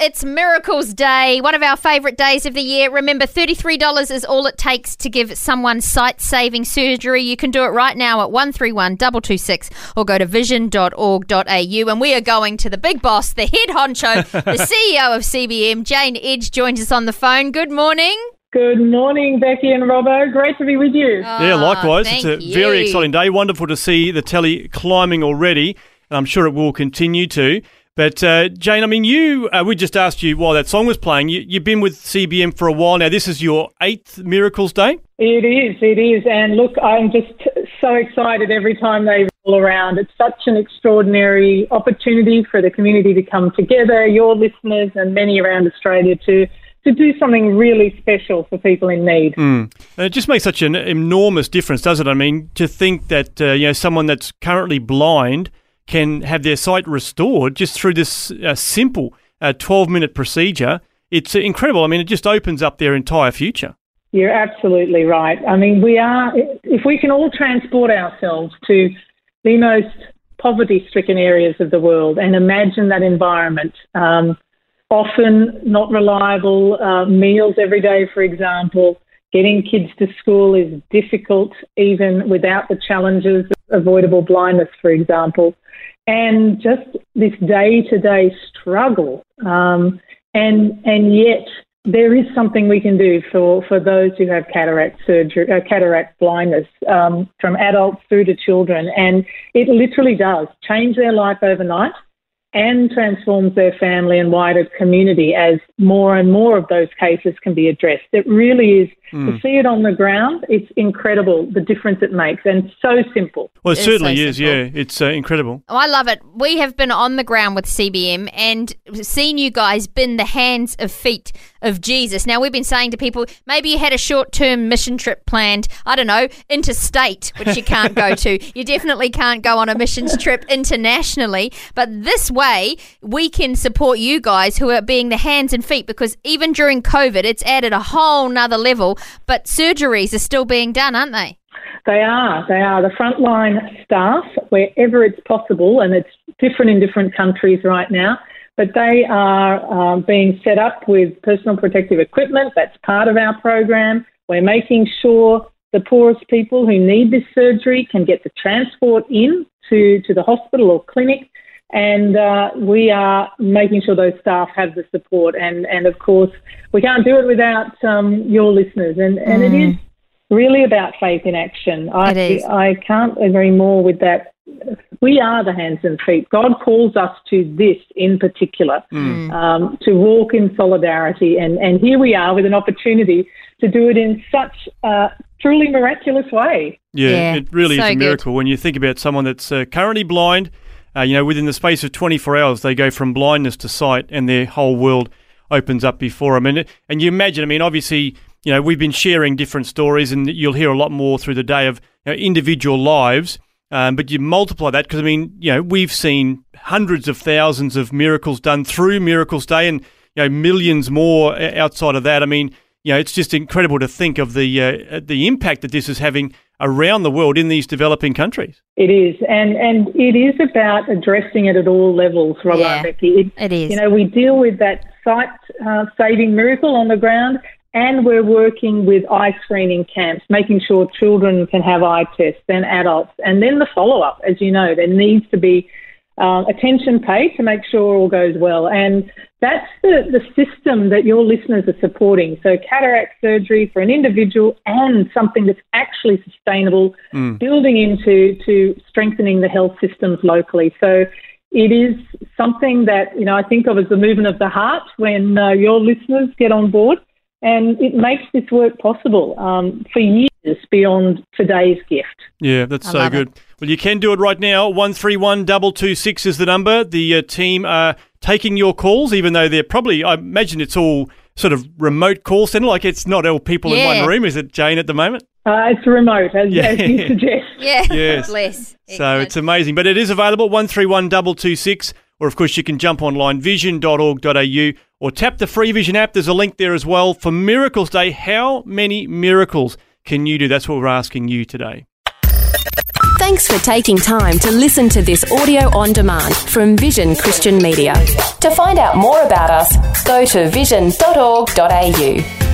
It's Miracles Day, one of our favourite days of the year. Remember, $33 is all it takes to give someone sight saving surgery. You can do it right now at 131 226 or go to vision.org.au. And we are going to the big boss, the head honcho, the CEO of CBM, Jane Edge, joins us on the phone. Good morning. Good morning, Becky and Robbo. Great to be with you. Oh, yeah, ah, likewise. It's a you. very exciting day. Wonderful to see the telly climbing already, and I'm sure it will continue to. But uh, Jane, I mean, you uh, we just asked you while that song was playing. You, you've been with CBM for a while now. This is your eighth Miracles Day. It is, it is, and look, I'm just so excited every time they roll around. It's such an extraordinary opportunity for the community to come together, your listeners, and many around Australia to to do something really special for people in need. Mm. it just makes such an enormous difference, doesn't it? I mean, to think that uh, you know someone that's currently blind can have their sight restored just through this uh, simple 12 uh, minute procedure. It's incredible. I mean, it just opens up their entire future. You're absolutely right. I mean, we are, if we can all transport ourselves to the most poverty stricken areas of the world and imagine that environment, um, often not reliable uh, meals every day, for example, getting kids to school is difficult even without the challenges of avoidable blindness, for example and just this day to day struggle. Um, and and yet there is something we can do for, for those who have cataract surgery, uh, cataract blindness, um, from adults through to children, and it literally does change their life overnight and transforms their family and wider community as more and more of those cases can be addressed. It really is Mm. To see it on the ground, it's incredible the difference it makes, and so simple. Well, it, it certainly is. So is yeah, it's uh, incredible. Oh, I love it. We have been on the ground with CBM and seen you guys been the hands of feet of Jesus. Now we've been saying to people, maybe you had a short-term mission trip planned. I don't know, interstate, which you can't go to. You definitely can't go on a missions trip internationally. But this way, we can support you guys who are being the hands and feet because even during COVID, it's added a whole nother level but surgeries are still being done, aren't they? They are. They are. The frontline staff, wherever it's possible, and it's different in different countries right now, but they are um, being set up with personal protective equipment. That's part of our program. We're making sure the poorest people who need this surgery can get the transport in to, to the hospital or clinic and uh, we are making sure those staff have the support. And, and of course, we can't do it without um, your listeners. And, and mm. it is really about faith in action. I, I can't agree more with that. We are the hands and feet. God calls us to this in particular, mm. um, to walk in solidarity. And, and here we are with an opportunity to do it in such a truly miraculous way. Yeah, yeah it really so is a miracle good. when you think about someone that's uh, currently blind uh, you know, within the space of 24 hours, they go from blindness to sight, and their whole world opens up before them. And and you imagine, I mean, obviously, you know, we've been sharing different stories, and you'll hear a lot more through the day of you know, individual lives. Um, but you multiply that because I mean, you know, we've seen hundreds of thousands of miracles done through Miracles Day, and you know, millions more outside of that. I mean, you know, it's just incredible to think of the uh, the impact that this is having around the world in these developing countries. It is, and and it is about addressing it at all levels, Robert yeah, Becky. It, it is. You know, we deal with that sight uh, saving miracle on the ground, and we're working with eye screening camps, making sure children can have eye tests, and adults, and then the follow up. As you know, there needs to be uh, attention paid to make sure all goes well. And that's the, the system that your listeners are supporting. So, cataract surgery for an individual and something that's actually sustainable, mm. building into to strengthening the health systems locally. So, it is something that you know I think of as the movement of the heart when uh, your listeners get on board, and it makes this work possible um, for years beyond today's gift. Yeah, that's I so good. It. Well, you can do it right now. One three one double two six is the number. The uh, team are taking your calls, even though they're probably, I imagine it's all sort of remote call center. Like it's not all people Yeah. in one room, is it, Jane, at the moment? Uh, it's remote, as, Yeah. as you suggest. Yeah. Yes. Bless. So it's amazing. But it is available, 131226, or of course you can jump online, vision.org.au, or tap the free Vision app. There's a link there as well. For Miracles Day, how many miracles can you do? That's what we're asking you today. Thanks for taking time to listen to this audio on demand from Vision Christian Media. To find out more about us, go to vision.org.au.